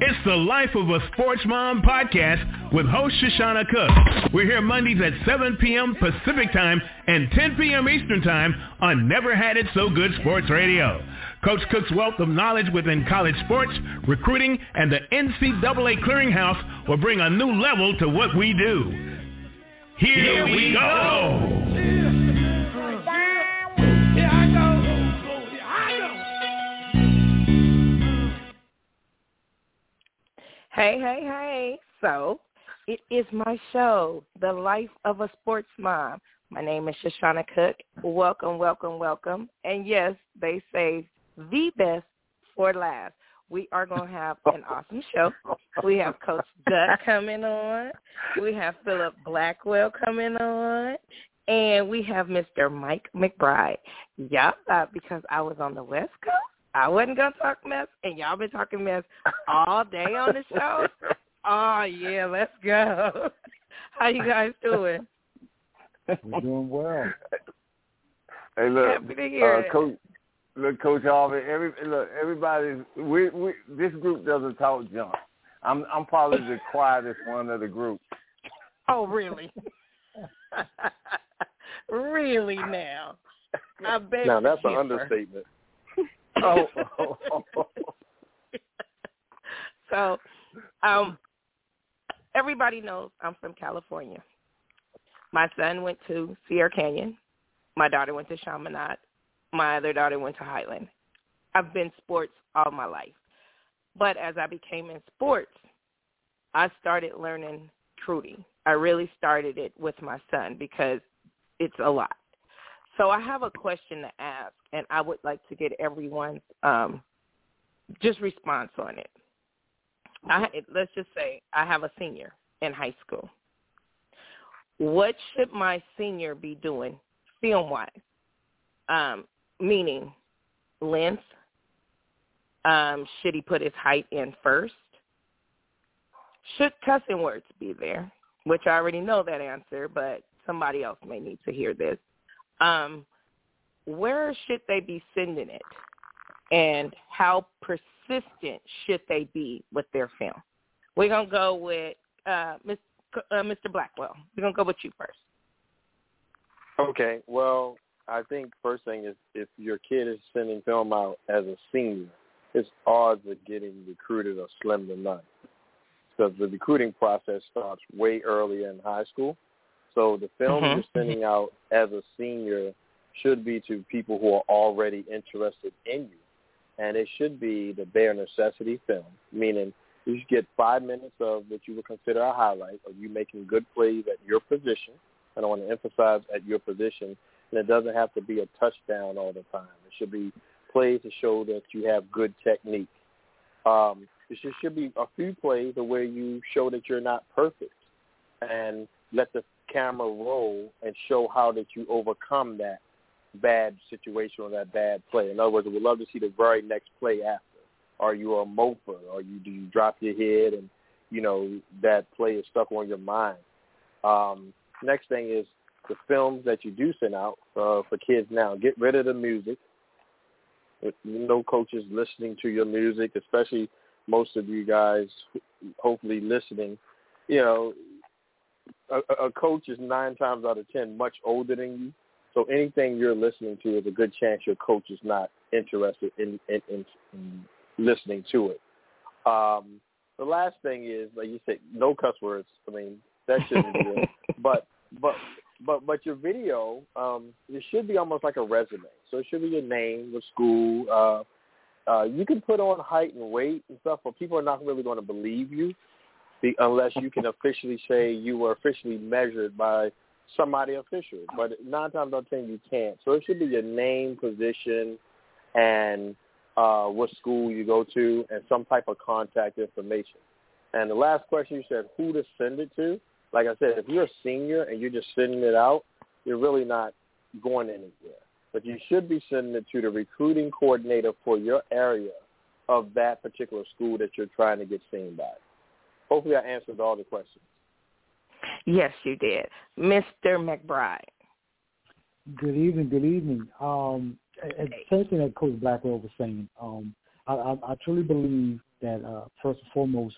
It's the Life of a Sports Mom podcast with host Shoshana Cook. We're here Mondays at 7 p.m. Pacific Time and 10 p.m. Eastern Time on Never Had It So Good Sports Radio. Coach Cook's wealth of knowledge within college sports, recruiting, and the NCAA clearinghouse will bring a new level to what we do. Here, Here we go. Hey, hey, hey. So, it is my show, The Life of a Sports Mom. My name is Shoshana Cook. Welcome, welcome, welcome. And yes, they say the best for last. We are going to have an awesome show. We have Coach Duck coming on. We have Philip Blackwell coming on. And we have Mr. Mike McBride. Y'all thought uh, because I was on the West Coast, I wasn't gonna talk mess, and y'all been talking mess all day on the show. Oh yeah, let's go. How you guys doing? We're doing well. Hey, look, Happy to hear uh, it. Coach, look, Coach Harvey. Every look, everybody. We we this group doesn't talk junk. I'm I'm probably the quietest one of the group. Oh really? really now? I bet. Now that's you an understatement. Oh. So, um, everybody knows I'm from California. My son went to Sierra Canyon. My daughter went to Chaminade. My other daughter went to Highland. I've been sports all my life. But as I became in sports, I started learning recruiting. I really started it with my son because it's a lot. So I have a question to ask, and I would like to get everyone's um, just response on it. I, let's just say I have a senior in high school. What should my senior be doing film-wise? Um, meaning length. Um, should he put his height in first? Should cussing words be there? Which I already know that answer, but somebody else may need to hear this. Um, where should they be sending it? And how persistent should they be with their film? We're going to go with uh, Ms., uh, Mr. Blackwell. We're going to go with you first. Okay, well, I think first thing is if your kid is sending film out as a senior, his odds of getting recruited are slim to none. Because the recruiting process starts way earlier in high school. So the film Mhm. you're sending out as a senior should be to people who are already interested in you. And it should be the bare necessity film, meaning you should get five minutes of what you would consider a highlight of you making good plays at your position. And I want to emphasize at your position. And it doesn't have to be a touchdown all the time. It should be plays to show that you have good technique. Um, it should, should be a few plays where you show that you're not perfect and let the camera roll and show how that you overcome that bad situation or that bad play. In other words, we'd love to see the very next play after. Are you a mofer? Or you do you drop your head and you know that play is stuck on your mind? Um, next thing is the films that you do send out uh, for kids now. Get rid of the music. No coaches listening to your music, especially most of you guys, hopefully listening. You know, a, a coach is nine times out of ten much older than you. So anything you're listening to is a good chance your coach is not interested in, in, in, in listening to it. Um, the last thing is, like you said, no cuss words. I mean, that shouldn't be it. But but but but your video, um, it should be almost like a resume. So it should be your name, the school. Uh, uh, you can put on height and weight and stuff, but people are not really going to believe you unless you can officially say you were officially measured by somebody official. But nine times out of ten, you can't. So it should be your name, position, and uh, what school you go to, and some type of contact information. And the last question you said, who to send it to? Like I said, if you're a senior and you're just sending it out, you're really not going anywhere. But you should be sending it to the recruiting coordinator for your area of that particular school that you're trying to get seen by. Hopefully I answered all the questions. Yes, you did. Mr. McBride. Good evening. Good evening. Um, and same thing that Coach Blackwell was saying. Um, I, I, I truly believe that uh, first and foremost,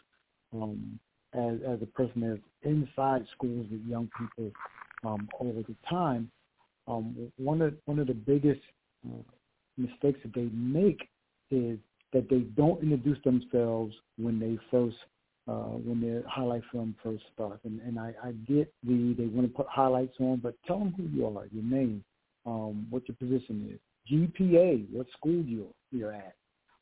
um, as as a person that's inside schools with young people um, all the time, um, one of one of the biggest uh, mistakes that they make is that they don't introduce themselves when they first uh, when their highlight film first starts. And, and I, I get the they want to put highlights on, but tell them who you are, your name, um, what your position is, GPA, what school you're you're at.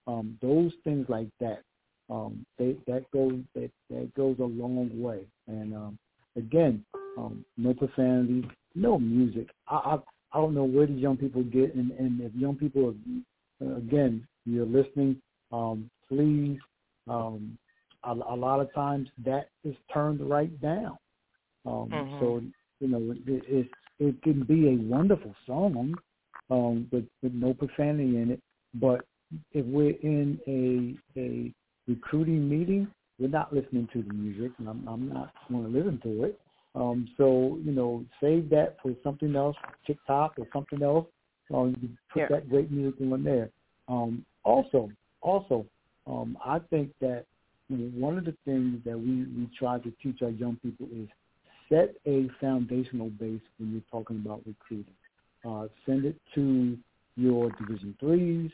Um, those things like that, um, they, that goes that, that goes a long way. And um, again, um, no profanity, no music. I, I I don't know where these young people get, and, and if young people, are, again, you're listening, um, please. Um, a, a lot of times that is turned right down. Um, mm-hmm. So you know, it, it it can be a wonderful song um, with with no profanity in it, but if we're in a a recruiting meeting, we're not listening to the music, and I'm, I'm not going to listen to it. Um, so you know, save that for something else, TikTok or something else. Um, you put yeah. that great music on there. Um, also, also, um, I think that one of the things that we, we try to teach our young people is set a foundational base when you're talking about recruiting. Uh, send it to your Division threes,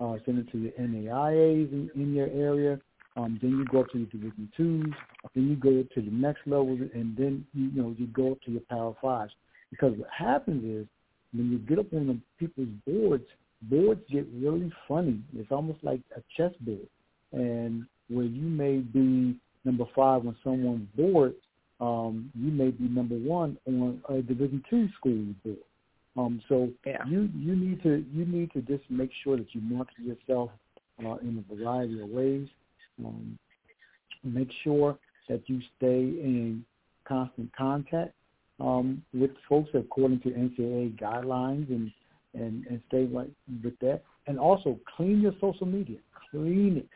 uh, send it to your NAIAs in, in your area. Um, then you go up to your Division twos. Then you go to the next level, and then you, know you go up to your Power fives. Because what happens is when you get up on the people's boards, boards get really funny. It's almost like a chessboard, and where you may be number five on someone's board, um, you may be number one on a Division two school board. Um, so yeah. you you need to you need to just make sure that you market yourself uh, in a variety of ways. Um, make sure that you stay in constant contact um, with folks according to NCAA guidelines and, and, and stay right with that. And also clean your social media. Clean it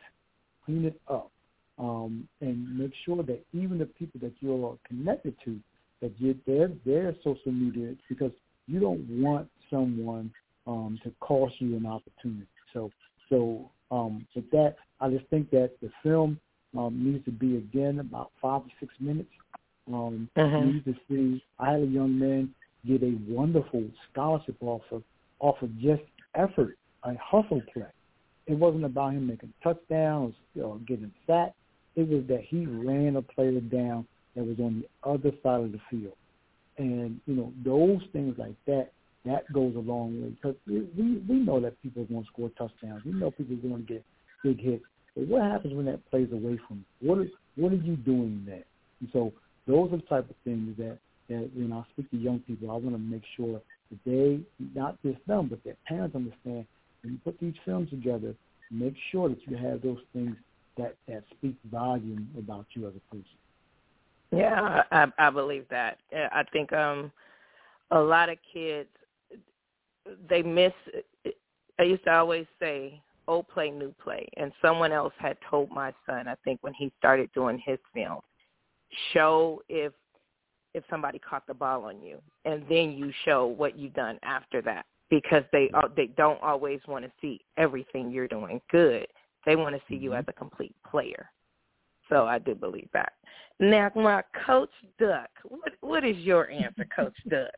clean it up, um, and make sure that even the people that you're connected to, that you, their their social media, because you don't want someone um, to cost you an opportunity. So so um, with that, I just think that the film um, needs to be again about five to six minutes. Um, uh-huh. You need to see I had a young man get a wonderful scholarship offer off of just effort, a hustle play. It wasn't about him making touchdowns or getting sacked. It was that he ran a player down that was on the other side of the field. And, you know, those things like that, that goes a long way. Because we, we know that people are going to score touchdowns. We know people are going to get big hits. But what happens when that plays away from you? What, is, what are you doing there? And so those are the type of things that, that when I speak to young people, I want to make sure that they, not just them, but their parents understand when you put these films together, make sure that you have those things that that speak volume about you as a person. Yeah, I, I believe that. I think um a lot of kids they miss. I used to always say, "Old play, new play," and someone else had told my son, I think when he started doing his film, show if if somebody caught the ball on you, and then you show what you've done after that because they uh, they don't always want to see everything you're doing good. They want to see you mm-hmm. as a complete player. So I do believe that. Now, my Coach Duck, what what is your answer, Coach Duck?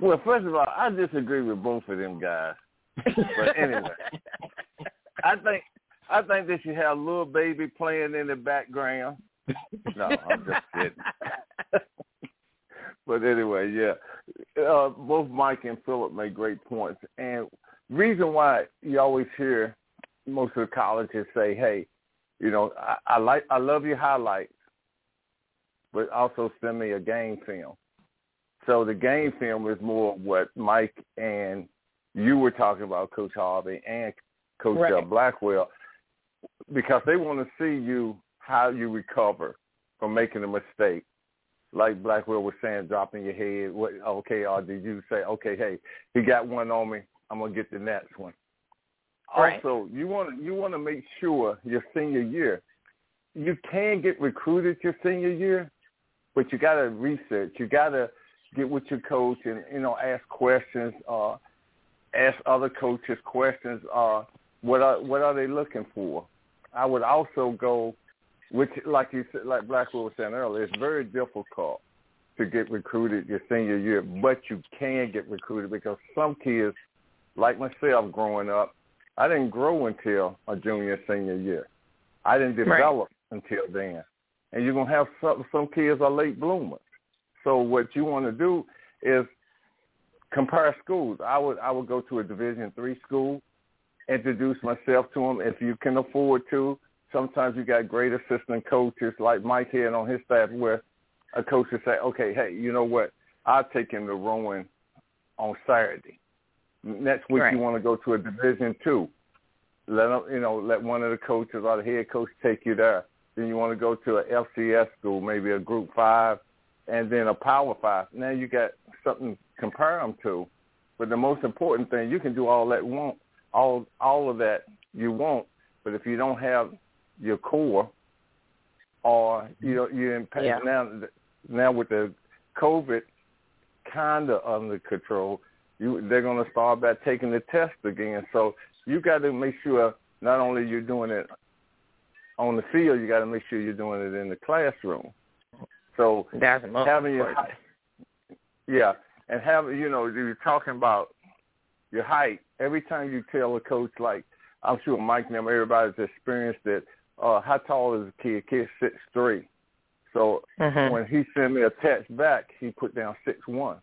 Well, first of all, I disagree with both of them guys. But anyway, I think I think they should have a little Baby playing in the background. no, I'm just kidding. but anyway, yeah, uh, both Mike and Philip made great points, and reason why you always hear most of the colleges say, "Hey, you know, I, I like, I love your highlights, but also send me a game film." So the game film is more what Mike and you were talking about, Coach Harvey and Coach right. Blackwell, because they want to see you how you recover from making a mistake like Blackwell was saying, dropping your head. What? Okay, or did you say, okay, hey, he got one on me. I'm gonna get the next one. Right. Also, you want to you want to make sure your senior year, you can get recruited your senior year, but you got to research. You got to get with your coach and you know ask questions. Uh, ask other coaches questions. Uh, what are what are they looking for? I would also go, which like you said, like Blackwell was saying earlier, it's very difficult to get recruited your senior year, but you can get recruited because some kids, like myself, growing up, I didn't grow until my junior senior year. I didn't develop right. until then, and you're gonna have some some kids are late bloomers. So what you want to do is compare schools. I would I would go to a Division three school, introduce myself to them if you can afford to. Sometimes you got great assistant coaches like Mike here on his staff where a coach would say, okay, hey, you know what? I'll take him to rowing on Saturday. Next week right. you want to go to a Division two. Let them, you know, let one of the coaches or the head coach take you there. Then you want to go to a FCS school, maybe a Group Five, and then a Power Five. Now you got something to compare them to. But the most important thing, you can do all that want, all all of that you want, but if you don't have your core, or you know you're in yeah. now now with the COVID kind of under control, you they're going to start by taking the test again. So you got to make sure not only you're doing it on the field, you got to make sure you're doing it in the classroom. So That's most having your important. yeah, and having you know you're talking about your height. Every time you tell a coach, like I'm sure Mike and everybody's experienced it. Uh, how tall is the kid? Kid six three. So Mhm. when he sent me a text back, he put down six one.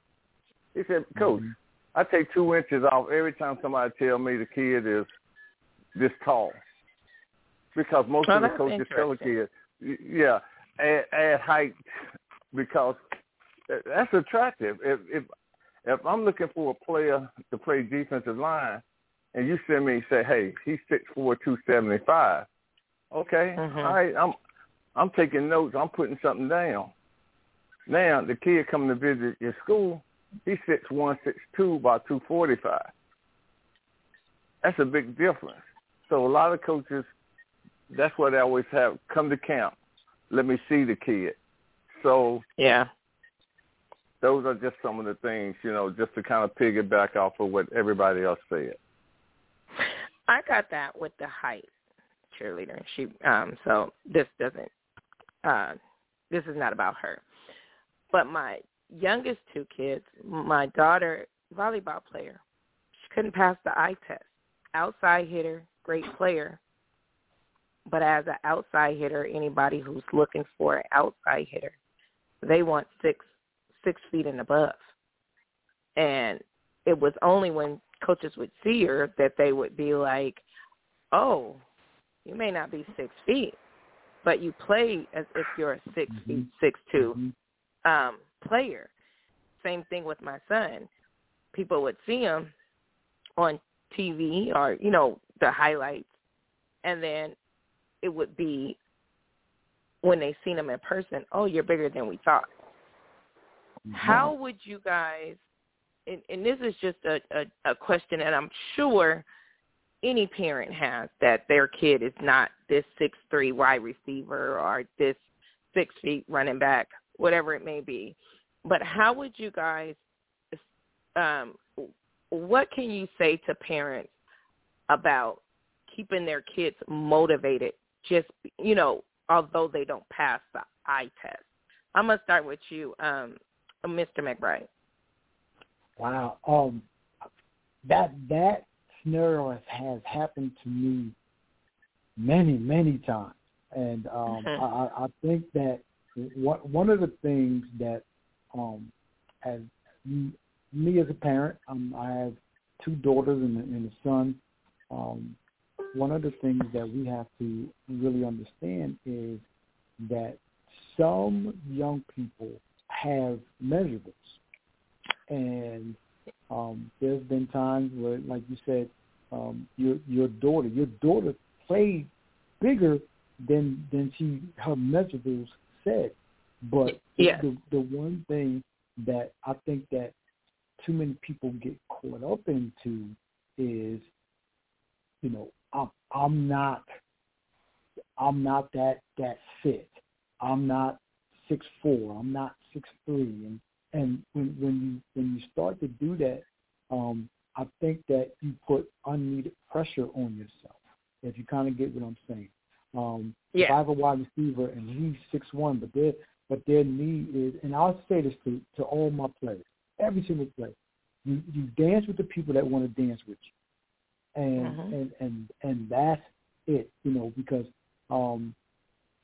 He said, Coach, Mhm. I take two inches off every time somebody tell me the kid is this tall. Because most Oh, of the coaches tell the kid, yeah, add, add height because that's attractive. If if if I'm looking for a player to play defensive line, and you send me say, hey, he's six four, two seventy five. Okay, Mhm. all right, I'm I'm taking notes. I'm putting something down. Now the kid coming to visit your school, he's six one, six two, by two forty five. That's a big difference. So a lot of coaches, that's what they always have. Come to camp, let me see the kid. So Yeah. those are just some of the things, you know, just to kind of piggyback off of what everybody else said. I got that with the height cheerleader. She um so this doesn't uh this is not about her. But my youngest two kids, my daughter, volleyball player, she couldn't pass the eye test. Outside hitter, great player. But as an outside hitter, anybody who's looking for an outside hitter, they want six six feet and above. And it was only when coaches would see her that they would be like, "Oh, you may not be six feet, but you play as if you're a 6 Mhm. feet, six two Mhm. um, player." Same thing with my son. People would see him on TV or you know the highlights, and then it would be when they seen him in person. Oh, you're bigger than we thought. How would you guys? And, and this is just a, a, a question, and I'm sure any parent has that their kid is not this six three wide receiver or this six feet running back, whatever it may be. But how would you guys? Um, what can you say to parents about keeping their kids motivated? Just you know, although they don't pass the eye test. I'm gonna start with you, um, Mr. McBride. Wow. Um, that that scenario has, has happened to me many many times, and um, Mhm. I, I think that one one of the things that um, as me as a parent, um, I have two daughters and a, and a son. Um, one of the things that we have to really understand is that some young people have measurables. And um, there's been times where, like you said, um, your your daughter, your daughter played bigger than than she her measurables said. But Yeah. the the one thing that I think that too many people get caught up into is, you know, I'm I'm not I'm not that that fit. I'm not six four. I'm not six three. And and when when you when you start to do that, um, I think that you put unneeded pressure on yourself. If you kind of get what I'm saying, Um, yeah. If I have a wide receiver and he's six one, but their but their need is, and I'll say this to to all my players, every single player, you you dance with the people that want to dance with you, and Mhm. and and and that's it, you know, because um,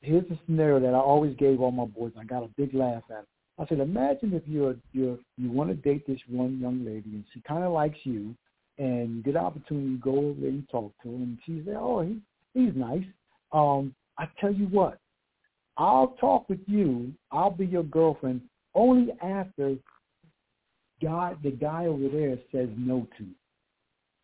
here's a scenario that I always gave all my boys. And I got a big laugh at it. I said, imagine if you're you're you want to date this one young lady and she kind of likes you, and you get an opportunity to go over there and talk to her, and she's there. Oh, he he's nice. Um, I tell you what, I'll talk with you. I'll be your girlfriend only after guy the guy over there says no to you.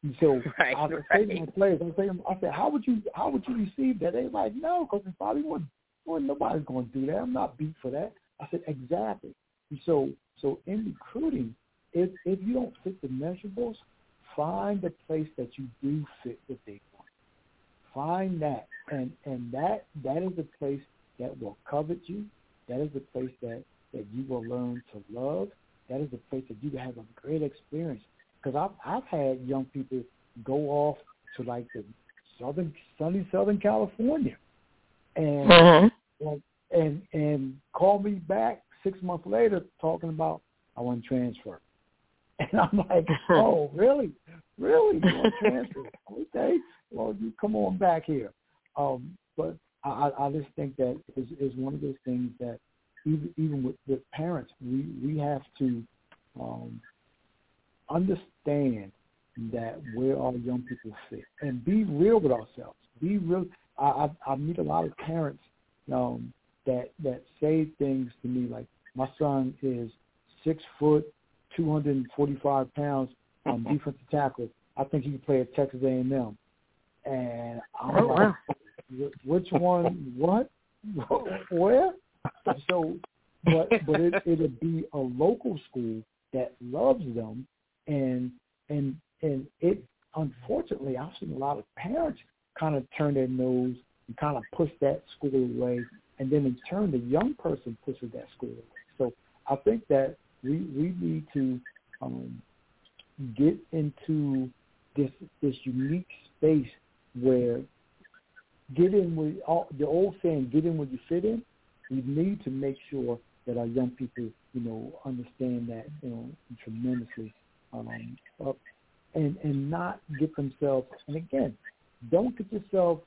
And so Right, I say to my players, I say, I said, how would you how would you receive that? They're like, no, because if probably wouldn't, well, nobody's going to do that. I'm not beat for that. I said, exactly. And so so in recruiting, if if you don't fit the measurables, find a place that you do fit the big one. Find that, and and that that is a place that will covet you. That is a place that that you will learn to love. That is a place that you will have a great experience. Because I've I've had young people go off to like the southern sunny Southern California, and Mhm. and and and call me back six months later talking about I want to transfer. And I'm like, oh, really? Really? You want to transfer? okay. Well, you come on back here. Um, but I, I I just think that is is one of those things that even even with, with parents, we we have to um, understand that where our young people sit and be real with ourselves. Be real. I I, I meet a lot of parents um, that that say things to me like, my son is six foot, two hundred and forty five pounds, um, defensive tackle. I think he can play at Texas A and M. And I'm Oh, like, wow. Which one? What? Where? So, but but it, it'll be a local school that loves them, and and and it. Unfortunately, I've seen a lot of parents kind of turn their nose and kind of push that school away, and then in turn, the young person pushes that school away. So I think that we we need to um, get into this this unique space where get in with all, the old saying, get in where you fit in. We need to make sure that our young people, you know, understand that, you know, tremendously, um, up, and and not get themselves. And again, don't get yourself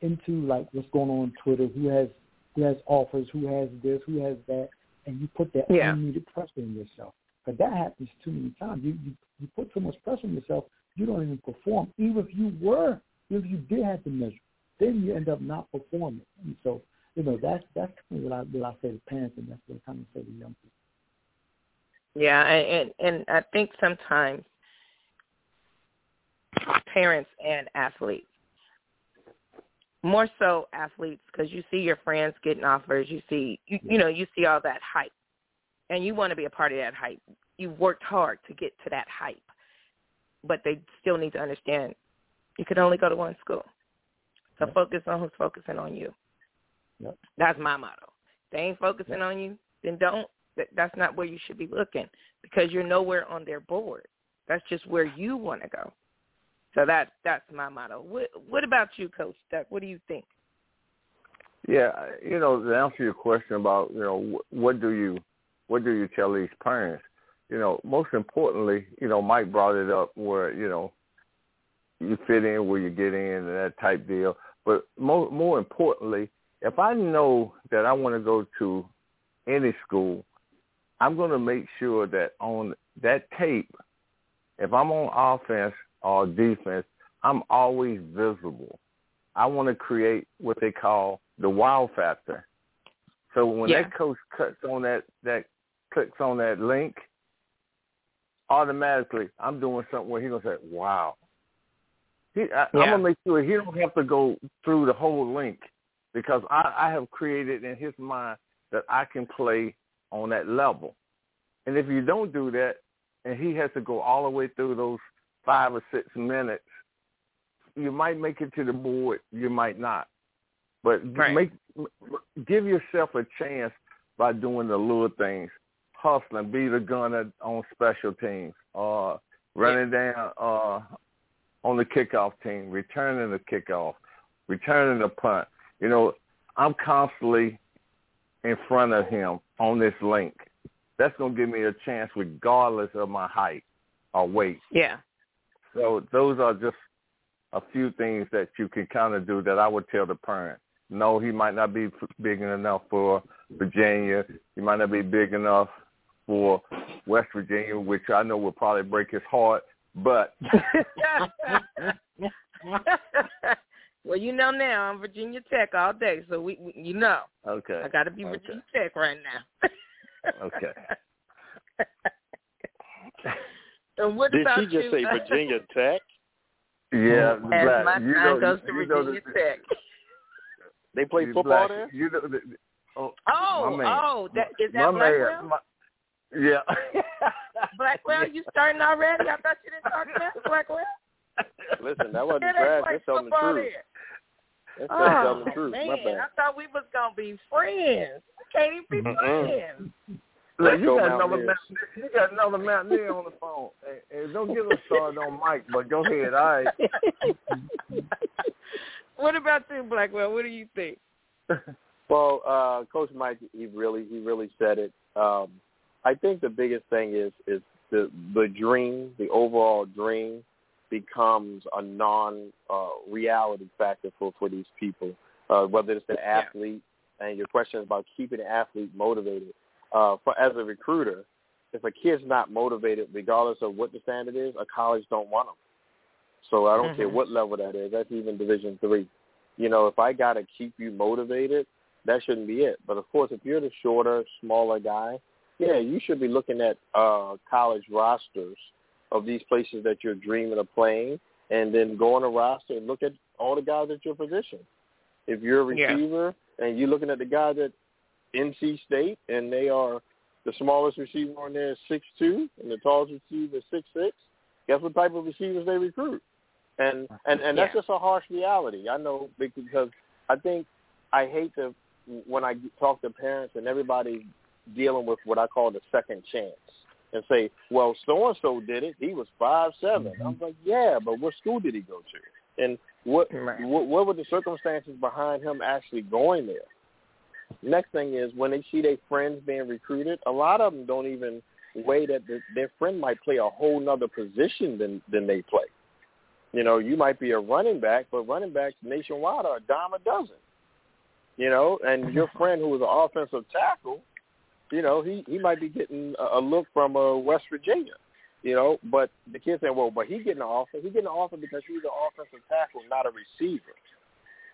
into like what's going on on Twitter. Who has who has offers? Who has this? Who has that? And you put that Yeah. unneeded pressure on yourself. But that happens too many times. You, you you put so much pressure on yourself, you don't even perform. Even if you were, if you did have to measure, then you end up not performing. And so, you know, that's that's kind of what I what I say to parents, and that's what I kind of say to young people. Yeah, and and, and I think sometimes parents and athletes, more so athletes, because you see your friends getting offers, you see you, you know you see all that hype, and you want to be a part of that hype. You've worked hard to get to that hype, but they still need to understand you can only go to one school. So Yep. focus on who's focusing on you. Yep. That's my motto. They ain't focusing on you, then don't. That, that's not where you should be looking because you're nowhere on their board. That's just where you want to go. So that that's my motto. What what about you, Coach Duck? What do you think? Yeah, you know, to answer your question about, you know, wh- what do you, what do you tell these parents? You know, most importantly, you know, Mike brought it up where, you know, you fit in where you get in and that type deal. But more, more importantly, if I know that I want to go to any school, I'm going to make sure that on that tape, if I'm on offense or defense, I'm always visible. I want to create what they call the wow factor. So when Yeah. that coach cuts on that that clicks on that link, automatically I'm doing something where he's gonna say, "Wow." He, I, I'm gonna make sure he don't have to go through the whole link because I, I have created in his mind that I can play on that level. And if you don't do that, and he has to go all the way through those five or six minutes, you might make it to the board, you might not. But Right. make give yourself a chance by doing the little things, hustling, be the gunner on special teams, uh, running down uh, on the kickoff team, returning the kickoff, returning the punt. You know, I'm constantly in front of him on this link. That's going to give me a chance regardless of my height or weight. Yeah. So those are just a few things that you can kind of do that I would tell the parent. No, he might not be big enough for Virginia. He might not be big enough for West Virginia, which I know will probably break his heart. But well, you know now I'm Virginia Tech all day, so we, we you know. Okay. I got to be okay. Virginia Tech right now. okay. and what Did about she just you? say Virginia Tech? Yeah, As Black. my you son know, goes to you know Virginia the, Tech. They play football Black, there? You know, the, oh, Oh, my oh, that is my that Blackwell? man, my, yeah. Blackwell, you starting already? I thought you didn't talk about Blackwell. Listen, that wasn't Yeah, trash. That's telling the truth. there. That's Oh, telling the oh, truth. man, My bad. I thought we was gonna be friends. We can't even be friends. Look, Let's you go got another Mountaineer- you got another mountaineer on the phone. Hey, hey, don't get us started on Mike, but go ahead. All right. what about you, Blackwell? What do you think? Well, uh, Coach Mike, he really, he really said it. Um, I think the biggest thing is is the the dream, the overall dream, becomes a non uh, reality factor for for these people. Uh, whether it's the athlete, and your question is about keeping the athlete motivated. Uh, for as a recruiter, if a kid's not motivated, regardless of what the standard is, a college don't want them. So I don't care Mhm. what level that is. That's even Division three. You know, if I got to keep you motivated, that shouldn't be it. But of course, if you're the shorter, smaller guy, yeah, you should be looking at uh, college rosters of these places that you're dreaming of playing, and then go on a roster and look at all the guys at your position. If you're a Yeah. receiver and you're looking at the guys at NC State and they are the smallest receiver on there is six two and the tallest receiver is six six, guess what type of receivers they recruit? And and and that's Yeah. just a harsh reality. I know because I think I hate to when I talk to parents and everybody dealing with what I call the second chance and say, well, so and so did it. He was five seven. Mm-hmm. I'm like, yeah, but what school did he go to? And what Right. what, what were the circumstances behind him actually going there? Next thing is when they see their friends being recruited, a lot of them don't even weigh that the, their friend might play a whole nother position than than they play. You know, you might be a running back, but running backs nationwide are a dime a dozen. You know, and your friend who was an offensive tackle, you know, he he might be getting a, a look from uh, West Virginia. You know, but the kid saying, well, but he getting an offer. He getting an offer because he's an offensive tackle, not a receiver.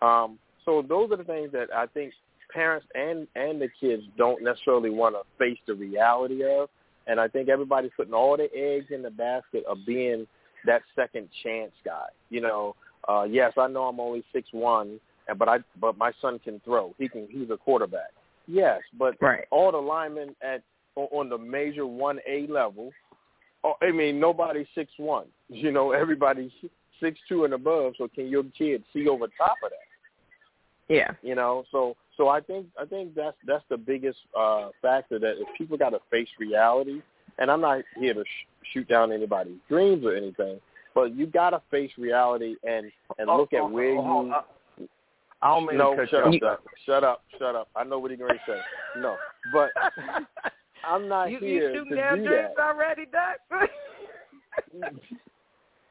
Um, so those are the things that I think parents and and the kids don't necessarily want to face the reality of. And I think everybody's putting all their eggs in the basket of being that second chance guy. You know, uh, yes, I know I'm only six one, and but I but my son can throw. He can. He's a quarterback. Yes, but Right. all the linemen at on on the major one A level. Oh, I mean, nobody's six one. You know, everybody's six two and above. So can your kid see over top of that? Yeah. You know, so so I think I think that's that's the biggest uh, factor that if people got to face reality, and I'm not here to sh- shoot down anybody's dreams or anything, but you got to face reality and and look Oh, at where oh, you. oh, I don't mean no, to cut shut you up, shut up, shut up. I know what he's going to say. No, but I'm not you, here you shooting to down do dreams that. already, Doc?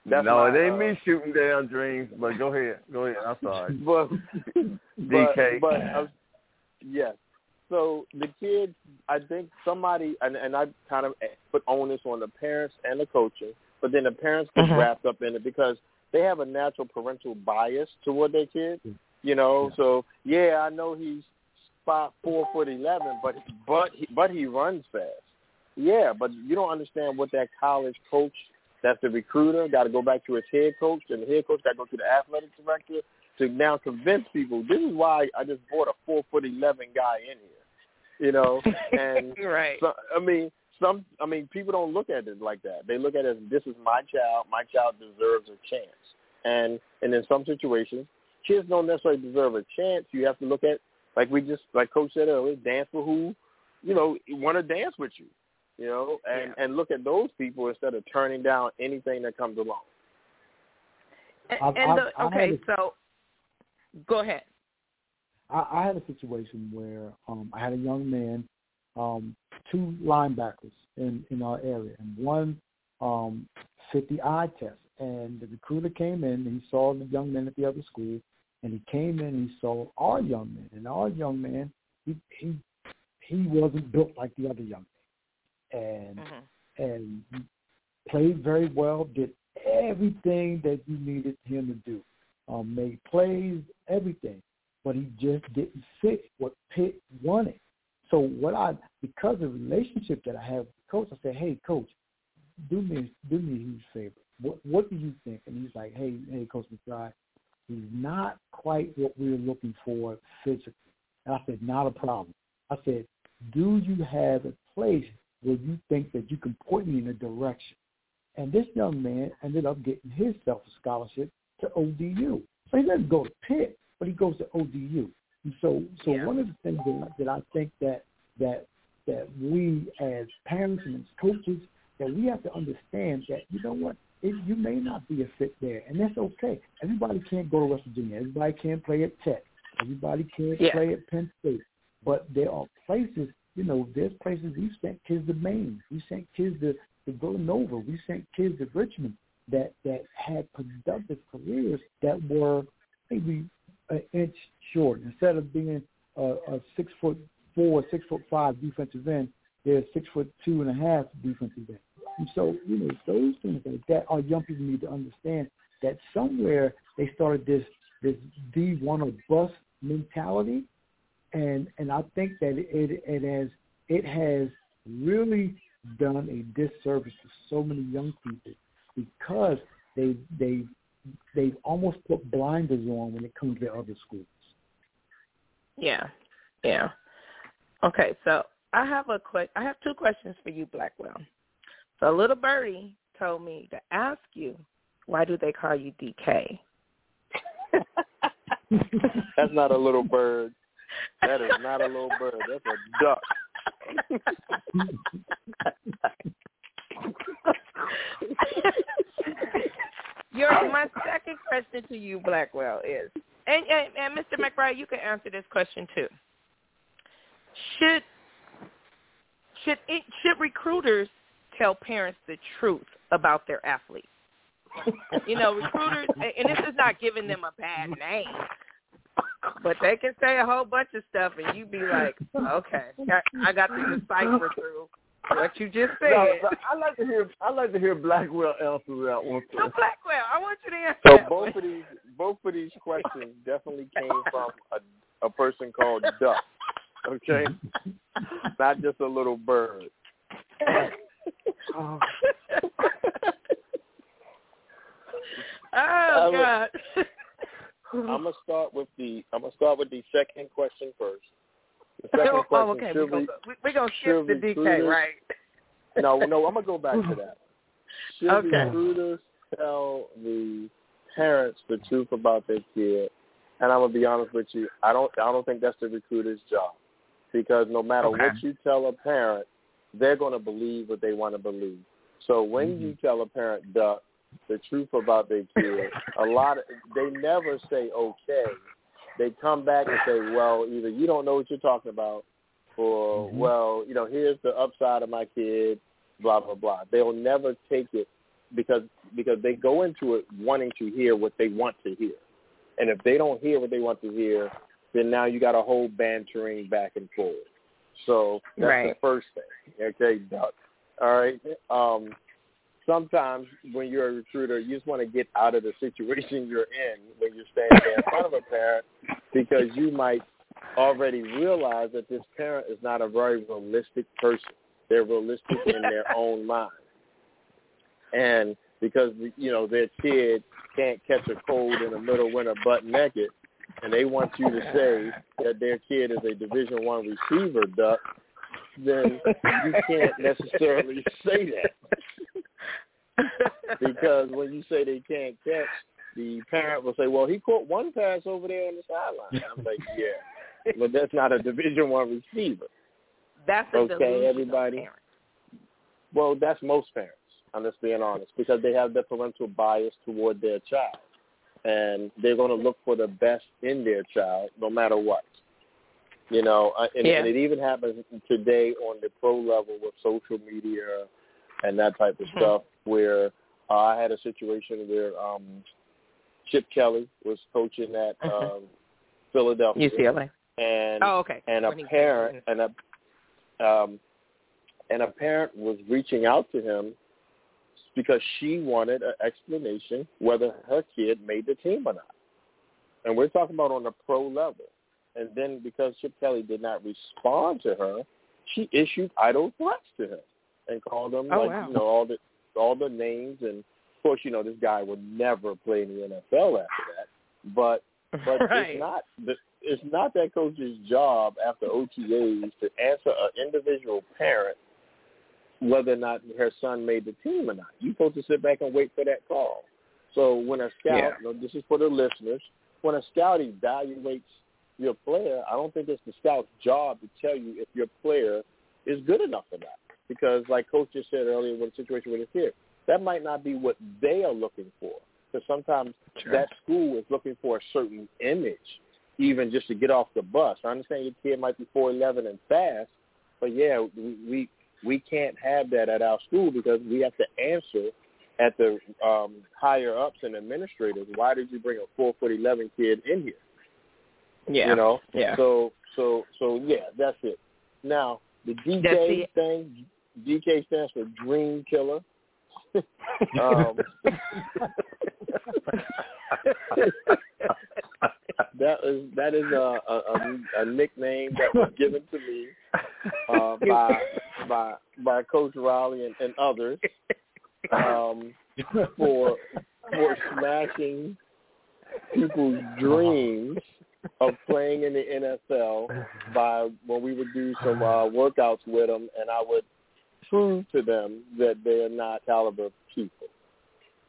That's no, my, it ain't uh, me shooting down dreams, but go ahead. Go ahead. I'm sorry. but but, DK. but uh, yes. So the kids, I think somebody, and, and I kind of put onus on the parents and the coaching, but then the parents get Mhm. wrapped up in it because they have a natural parental bias toward their kid. You know, so yeah, I know he's five, four foot eleven, but but he, but he runs fast. Yeah, but you don't understand what that college coach, that's the recruiter, got to go back to his head coach, and the head coach got to go to the athletic director to now convince people. This is why I just brought a four foot eleven guy in here. You know, and right. so, I mean, some. I mean, people don't look at it like that. They look at it as this is my child. My child deserves a chance. And and in some situations, kids don't necessarily deserve a chance. You have to look at like we just like Coach said earlier, dance for who, you know, want to dance with you. You know, and Yeah. and look at those people instead of turning down anything that comes along. And, I've- and the, I had okay, a- so go ahead. I, I had a situation where um, I had a young man, um, two linebackers in in our area, and one um, fit the eye test. And the recruiter came in and he saw the young men at the other school, and he came in and he saw our young man, and our young man he he he wasn't built like the other young men, and mm-hmm. and played very well, did everything that you needed him to do, um, made plays, everything, but he just didn't fit what Pitt wanted. So what I, because of the relationship that I have with the coach, I said, hey, coach, do me do me a huge favor. What what do you think? And he's like, hey, hey, Coach McBride, he's not quite what we are looking for physically. And I said, not a problem. I said, do you have a place where you think that you can point me in a direction? And this young man ended up getting himself a scholarship to ODU. So he doesn't go to Pitt, but he goes to ODU. And so, so yeah. one of the things that, that I think that that that we as parents and as coaches that we have to understand that you know what it, you may not be a fit there, and that's okay. Everybody can't go to West Virginia. Everybody can't play at Tech. Everybody can't yeah. play at Penn State. But there are places, you know, there's places we sent kids to Maine. We sent kids to, to Villanova. We sent kids to Richmond that that had productive careers that were maybe an inch short. Instead of being a, a six foot four, six foot five defensive end, they're six foot two and a half defensive end. And so, you know, those things like that our young people need to understand that somewhere they started this this D one or bust mentality, and and I think that it it has it has really done a disservice to so many young people because they they they've almost put blinders on when it comes to other schools. Yeah, yeah. Okay, so I have a que- I have two questions for you, Blackwell. So little birdie told me to ask you, why do they call you DK? That's not a little bird. That is not a little bird. That's a duck. Your my second question to you, Blackwell, is, and, and, and Mr. McBride, you can answer this question too. Should should should recruiters tell parents the truth about their athletes? you know, recruiters, and this is not giving them a bad name, but they can say a whole bunch of stuff, and you'd be like, okay, I got to decipher through what you just said. No, I like to hear. I like to hear Blackwell answer that one. So Blackwell, I want you to answer. So that both one. of these, both of these questions definitely came from a, a person called Duck. Okay, not just a little bird. Oh, oh God. I'm gonna start with the. I'm gonna start with the second question first. The oh, second oh, question: okay. We're we, gonna, we, we're gonna shift the DK, recruiters- right? no, no, I'm gonna go back to that. Should Okay. recruiters tell the parents the truth about their kid? And I'm gonna be honest with you, I don't, I don't think that's the recruiter's job, because no matter Okay. what you tell a parent, they're gonna believe what they want to believe. So when mm-hmm. you tell a parent the the truth about their kid, a lot of they never say okay. They come back and say, well, either you don't know what you're talking about, or Mhm. well, you know, here's the upside of my kid, blah blah blah. They'll never take it because because they go into it wanting to hear what they want to hear, and if they don't hear what they want to hear, then now you got a whole bantering back and forth. So that's the first thing. Okay, duck. All right. Um, sometimes when you're a recruiter, you just want to get out of the situation you're in when you're standing there in front of a parent because you might already realize that this parent is not a very realistic person. They're realistic in their own mind. And because, you know, their kid can't catch a cold in the middle of winter butt naked, and they want you to say that their kid is a Division One receiver, duck, then you can't necessarily say that because when you say they can't catch, the parent will say, "Well, he caught one pass over there on the sideline." I'm like, "Yeah, but that's not a Division One receiver." That's Okay, everybody. parent. Well, that's most parents. I'm just being honest because they have the parental bias toward their child. and they're going to look for the best in their child, no matter what. You know, uh, and, Yeah. and it even happens today on the pro level with social media and that type of Mhm. stuff. Where uh, I had a situation where um, Chip Kelly was coaching at um, Philadelphia, UCLA. and Oh, okay. and a When parent and a um and a parent was reaching out to him because she wanted an explanation whether her kid made the team or not. And we're talking about on the pro level. And then because Chip Kelly did not respond to her, she issued idle threats to him and called him Oh, like wow. you know all the all the names and of course you know this guy would never play in the NFL after that. But but right. it's not it's not that coach's job after OTAs to answer an individual parent whether or not her son made the team or not. You're supposed to sit back and wait for that call. So when a scout, Yeah. you know, this is for the listeners, when a scout evaluates your player, I don't think it's the scout's job to tell you if your player is good enough or not. Because like Coach just said earlier with the situation with his kid, that might not be what they are looking for. Because sometimes Sure. that school is looking for a certain image, even just to get off the bus. I understand your kid might be 4'11 and fast, but yeah, we, we we can't have that at our school because we have to answer at the um, higher ups and administrators. Why did you bring a four foot eleven kid in here? yeah. You know. Yeah. So so so yeah, that's it. Now the DJ it. thing, DK stands for Dream Killer. um, that is that is a, a, a, a nickname that was given to me uh, by by by Coach Riley and, and others um, for for smashing people's dreams of playing in the NFL by when we would do some uh, workouts with them, and I would prove to them that they are not caliber people.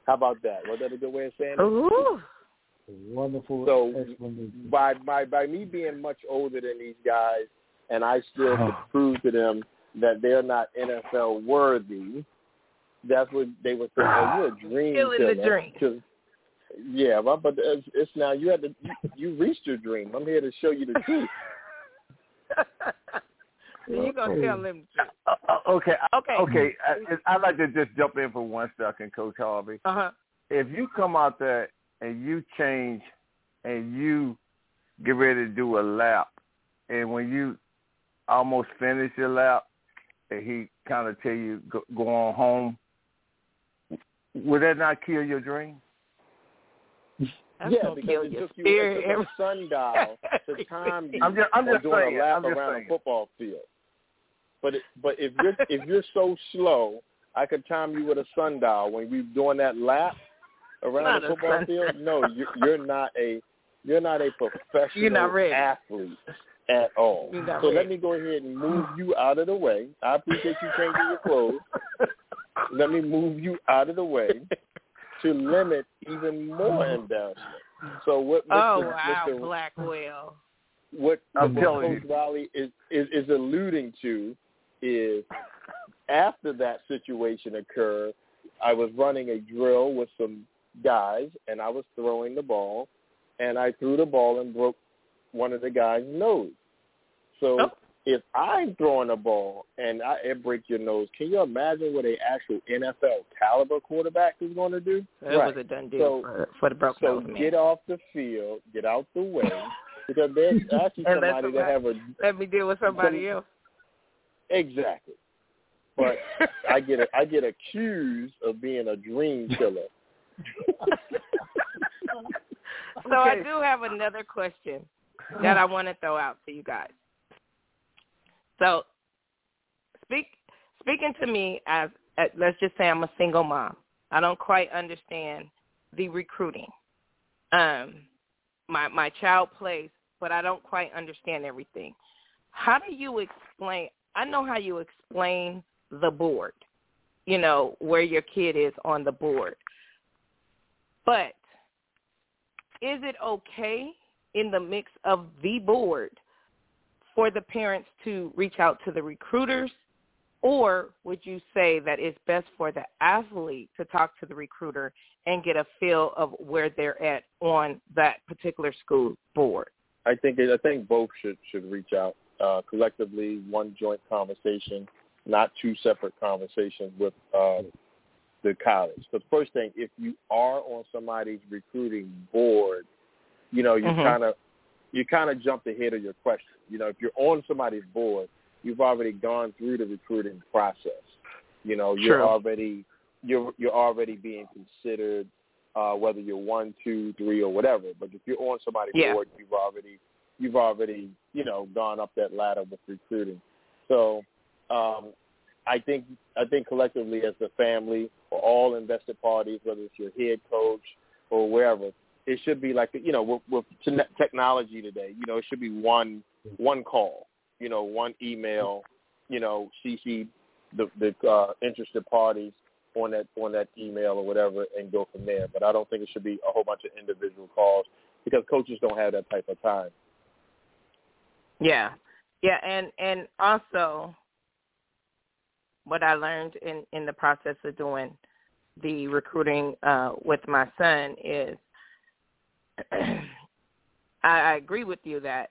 How about that? Was that a good way of saying it? Ooh. Wonderful So explanation. by by by me being much older than these guys, and I still Oh. could prove to them that they're not NFL worthy. That's what they would say. Oh, you're a dream Killing the killer. dream. 'Cause- yeah, but, but it's, it's now you had to you, you reached your dream. I'm here to show you the truth. you gonna tell them the truth. Uh, uh, okay, Okay. okay. I, I'd like to just jump in for one second, Coach Harvey. Uh huh. If you come out there and you change and you get ready to do a lap, and when you almost finish your lap, and he kind of tell you go, go on home, would that not kill your dream? That's yeah, because kill it your took you spirit. it took a sundial to time you I'm just, I'm just doing saying. a lap I'm just around saying. a football field. But it, but if you're if you're so slow, I could time you with a sundial when you're doing that lap around Not the football sundial. field. No, you, you're not a you're not a professional You're not ready. athlete at all. You're not so let me go ahead and move you out of the way. I appreciate you changing your clothes. let me move you out of the way to limit even more embarrassment. So what Mr. oh wow, Mr. Blackwell. what, I'm what Coach Riley is, is is alluding to is after that situation occurred, I was running a drill with some guys and I was throwing the ball and I threw the ball and broke one of the guys' nose. So Oh. if I'm throwing a ball and I it break your nose, can you imagine what a actual NFL caliber quarterback is going to do? That Right. was a done deal So- for, for the broke So nose man. get off the field, get out the way, because there's actually somebody that have a Let me deal with somebody some- else. Exactly. But I get a, I get accused of being a dream killer. So I do have another question that I want to throw out to you guys. So, speak speaking to me as, as let's just say I'm a single mom. I don't quite understand the recruiting. Um, my my child plays, but I don't quite understand everything. How do you explain? I know how you explain the board. You know where your kid is on the board, but is it okay in the mix of the board for the parents to reach out to the recruiters Or would you say that it's best for the athlete to talk to the recruiter and get a feel of where they're at on that particular school board? I think I think both should should reach out uh, collectively, one joint conversation, not two separate conversations with uh, the college. The first thing, if you are on somebody's recruiting board, you know you Mhm. kind of you kind of jumped ahead of your question. You know, if you're on somebody's board, you've already gone through the recruiting process. You know, you're True. already you're you're already being considered uh, whether you're one, two, three, or whatever. But if you're on somebody's Yeah. board, you've already you've already you know gone up that ladder with recruiting. So um, I think I think collectively as a family or all invested parties, whether it's your head coach or wherever, it should be like you know with, with technology today. You know, it should be one one call. You know, one email. You know, CC the the uh, interested parties on that on that email or whatever, and go from there. But I don't think it should be a whole bunch of individual calls because coaches don't have that type of time. Yeah, yeah, and and also what I learned in in the process of doing the recruiting uh, with my son is I, I agree with you that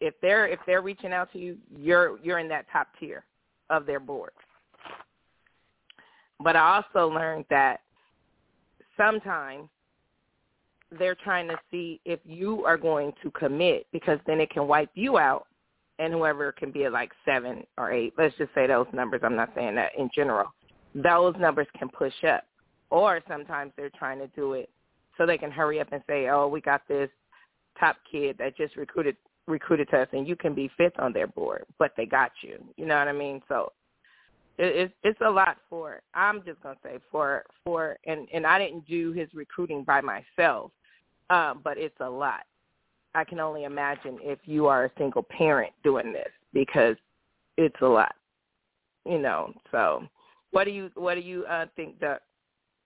if they're if they're reaching out to you, you're you're in that top tier of their board. But I also learned that sometimes they're trying to see if you are going to commit because then it can wipe you out and whoever can be at like seven or eight. Let's just say those numbers. I'm not saying that in general. Those numbers can push up. Or sometimes they're trying to do it so they can hurry up and say, oh, we got this top kid that just recruited recruited to us and you can be fifth on their board, but they got you. You know what I mean? So it, it's it's a lot for I'm just gonna say for for and and I didn't do his recruiting by myself, um, but it's a lot. I can only imagine if you are a single parent doing this because it's a lot. You know, so what do you what do you uh, think that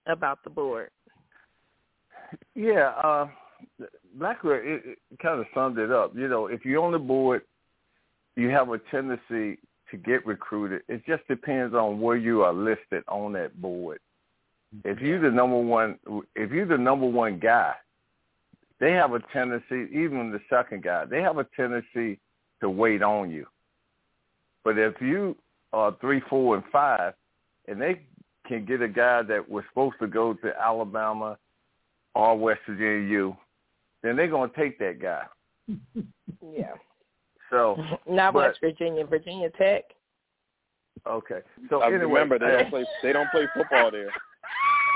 about the board? Yeah, uh, Blackwell, it, it kind of summed it up. You know, if you're on the board, you have a tendency to get recruited. It just depends on where you are listed on that board. If you're the number one, if you're the number one guy, they have a tendency, even the second guy, they have a tendency to wait on you. But if you are three, four, and five, and they can get a guy that was supposed to go to Alabama or West Virginia U, then they're going to take that guy. Yeah. So Not but- West Virginia, Virginia Tech. okay. So I anyway, remember they don't play they don't play football there.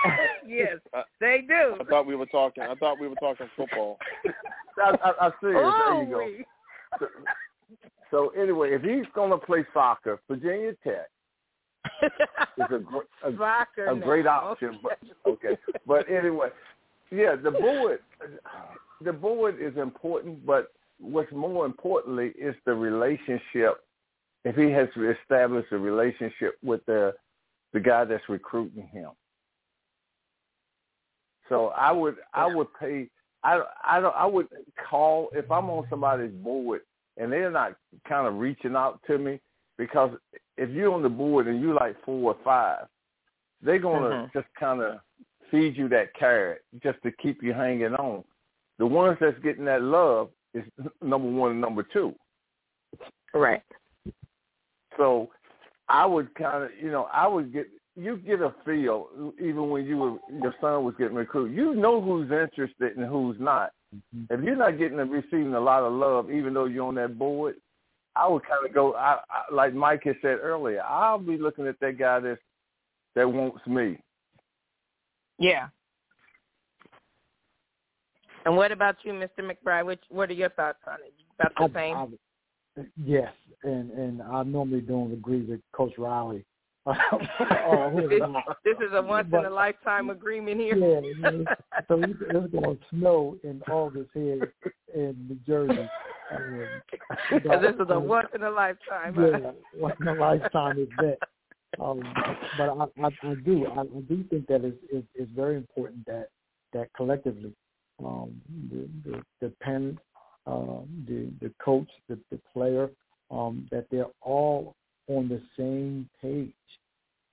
yes, I- they do. I thought we were talking. I thought we were talking football. I, I, I see it. There you go. Ooh-wee. So, so anyway, if he's going to play soccer, Virginia Tech is a, gr- a Soccer a great now. option. But okay, but anyway, yeah, the board, the board is important, but what's more importantly is the relationship. If he has established a relationship with the the guy that's recruiting him, so I would I would pay. I I don't I would call if I'm on somebody's board and they're not kind of reaching out to me because if you're on the board and you like four or five, they're gonna Mhm. just kind of feed you that carrot just to keep you hanging on. The ones that's getting that love is number one and number two. Right. So I would kind of, you know, I would get you get a feel even when you were your son was getting recruited. You know who's interested and who's not. Mm-hmm. If you're not getting and receiving a lot of love, even though you're on that board, I would kind of go. I, I like Mike had said earlier. I'll be looking at that guy that that wants me. Yeah. And what about you, Mr. McBride? Which, what are your thoughts on it? About the I- same? I- yes, and and I normally don't agree with Coach Riley. who this, this is a once in a lifetime agreement here. Yeah, so it's, it's going to snow in August here in New Jersey. Um, this is a once in a lifetime. yeah, once in a lifetime event. Um, but I, I, I do, I, I do think that it's, it's, it's very important that that collectively, um, the, the, the parent, uh, the the coach, the, the player, um, that they're all on the same page.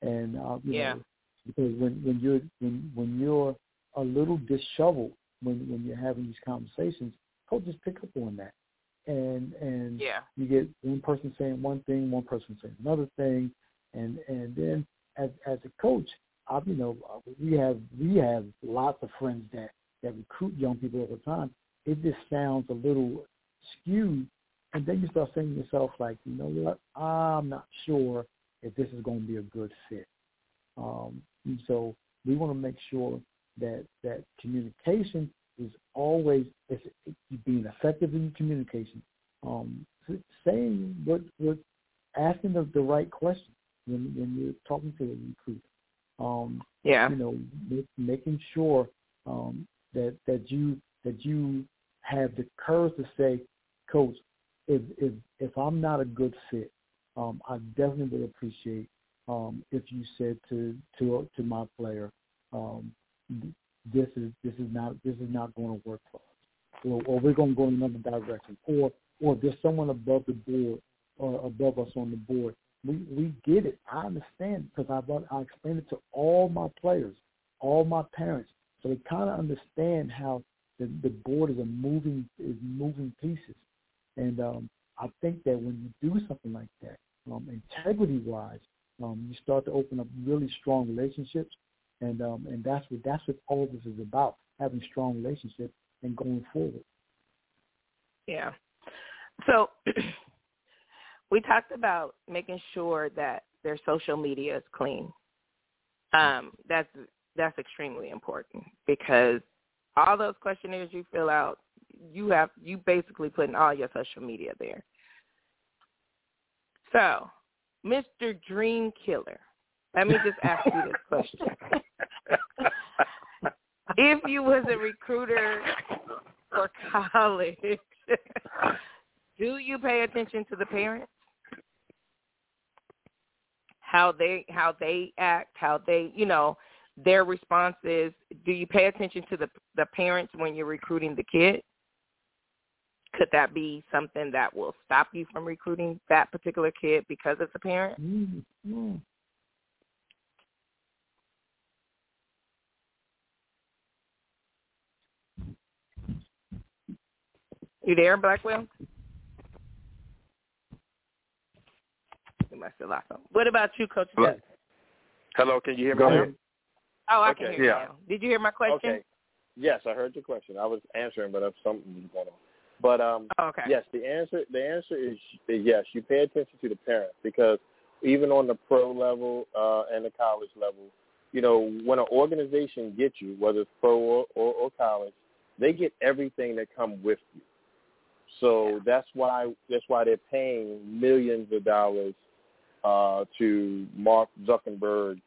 And uh, you Yeah. know, because when when you're when when you're a little disheveled when when you're having these conversations, coaches pick up on that, and and Yeah. you get one person saying one thing, one person saying another thing, and and then as as a coach, I you know we have we have lots of friends that that recruit young people all the time. It just sounds a little skewed, and then you start saying to yourself like, you know what, I'm not sure if this is going to be a good fit. Um, so we want to make sure that that communication is always it's, it's being effective in communication, um, saying what what asking the, the right question when when you're talking to the recruiter. Um, Yeah. you know, make, making sure um, that that you that you have the courage to say, Coach, if if if I'm not a good fit, um, I definitely would appreciate um, if you said to to to my player, um, this is this is not this is not going to work for us, or, or we're going to go in another direction, or or there's someone above the board or above us on the board. We we get it. I understand because I've I explained it to all my players, all my parents, so they kind of understand how the the board is a moving is moving pieces, and um, I think that when you do something like that, um, integrity wise, um, you start to open up really strong relationships, and um, and that's what that's what all this is about: having strong relationships and going forward. Yeah. So we talked about making sure that their social media is clean. Um, that's that's extremely important because all those questionnaires you fill out, you have you basically putting all your social media there. So, Mr. Dream Killer, let me just ask you this question. if you was a recruiter for college, do you pay attention to the parents? How they how they act, how they you know their responses. Do you pay attention to the the parents when you're recruiting the kid? Could that be something that will stop you from recruiting that particular kid because it's a parent? Mm-hmm. You there, Blackwell? You must have lost him. What about you, Coach? Hello? Doug? Hello, can you hear me? Go now? ahead. Oh, I Okay. can hear you now. Did you hear my question? Okay. Yes, I heard your question. I was answering, but if something was going on. But um, Oh, okay. yes, the answer the answer is, is yes. You pay attention to the parents because even on the pro level uh, and the college level, you know, when an organization gets you, whether it's pro or, or, or college, they get everything that come with you. So that's why that's why they're paying millions of dollars uh, to Mark Zuckerberg.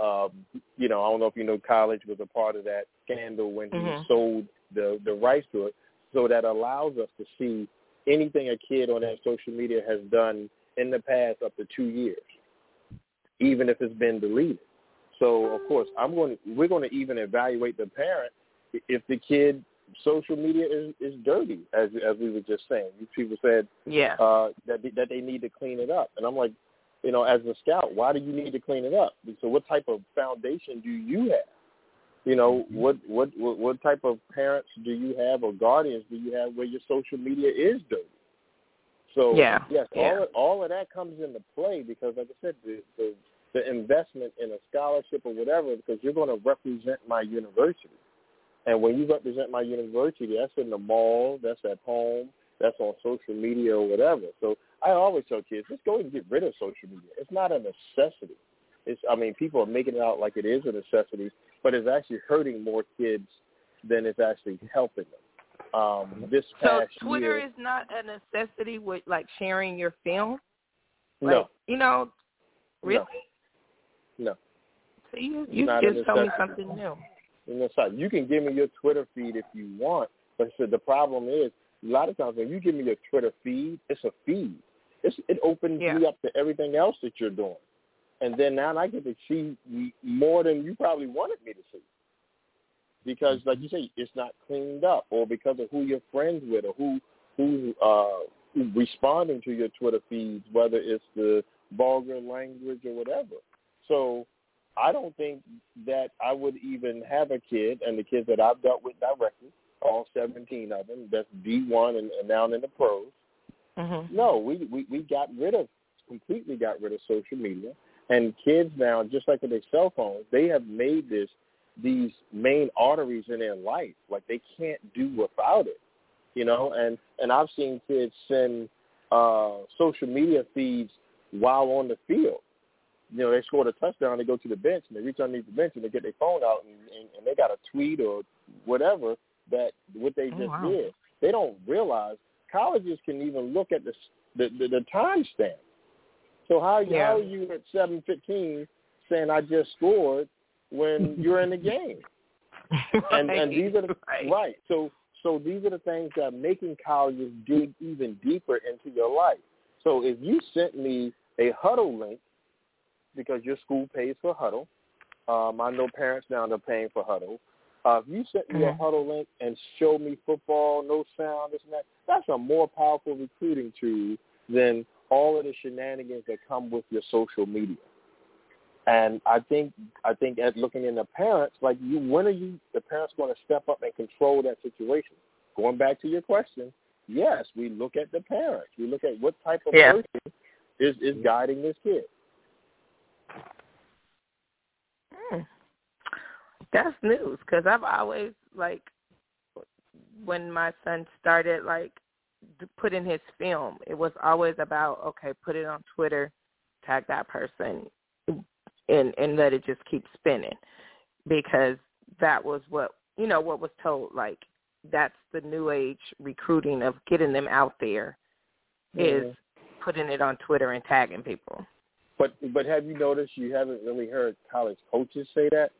Uh, you know, I don't know if you know, college was a part of that scandal when Mhm. he sold the the rights to it. So that allows us to see anything a kid on that social media has done in the past up to two years, even if it's been deleted. So of course, I'm going. We're going to even evaluate the parent if the kid social media is is dirty, as as we were just saying. These people said Yeah. uh, that they, that they need to clean it up, and I'm like, you know, as a scout, why do you need to clean it up? So what type of foundation do you have? You know, mm-hmm. what what what, what type of parents do you have or guardians do you have where your social media is dirty? So Yeah, yes, yeah. all of, all of that comes into play because, like I said, the, the the investment in a scholarship or whatever, because you're going to represent my university. And when you represent my university, that's in the mall, that's at home, that's on social media or whatever. So I always tell kids, just go and get rid of social media. It's not a necessity. It's I mean, people are making it out like it is a necessity, but it's actually hurting more kids than it's actually helping them. Um, this So Twitter year, is not a necessity with like sharing your film. no, you know, really? no. So you you Not just told me something new. You you can give me your Twitter feed if you want, but so the problem is a lot of times when you give me your Twitter feed, it's a feed. It's, it opens Yeah. me up to everything else that you're doing, and then now I get to see more than you probably wanted me to see, because like you say, it's not cleaned up, or because of who you're friends with, or who who uh, responding to your Twitter feeds, whether it's the vulgar language or whatever. So I don't think that I would even have a kid, and the kids that I've dealt with directly, all 17 of them, that's D1 and, and now in the pros. Mm-hmm. No, we, we we got rid of completely got rid of social media, and kids now, just like with their cell phones, they have made this these main arteries in their life. Like they can't do without it, you know. And and I've seen kids send uh, social media feeds while on the field. You know, they scored a touchdown, they go to the bench and they reach underneath the bench and they get their phone out and, and, and they got a tweet or whatever that what they Oh, just wow. did. They don't realize colleges can even look at the the, the, the time stamp. So how Yeah. how are you at seven fifteen saying I just scored when you're in the game? And and these are the right. right. So so these are the things that are making colleges dig even deeper into your life. So if you sent me a Hudl link because your school pays for Hudl, um, I know parents now they're paying for Hudl. Uh, if you sent me a Hudl link and show me football, no sound, this and that, that's a more powerful recruiting tool than all of the shenanigans that come with your social media. And I think I think at looking in the parents, like you, when are you the parents going to step up and control that situation? Going back to your question, yes, we look at the parents. We look at what type of Yeah. person is is guiding this kid. Hmm. That's news because I've always like when my son started like d- in his film, it was always about okay, put it on Twitter, tag that person, and and let it just keep spinning because that was what you know what was told like that's the new age recruiting of getting them out there is putting it on Twitter and tagging people. But but have you noticed you haven't really heard college coaches say that?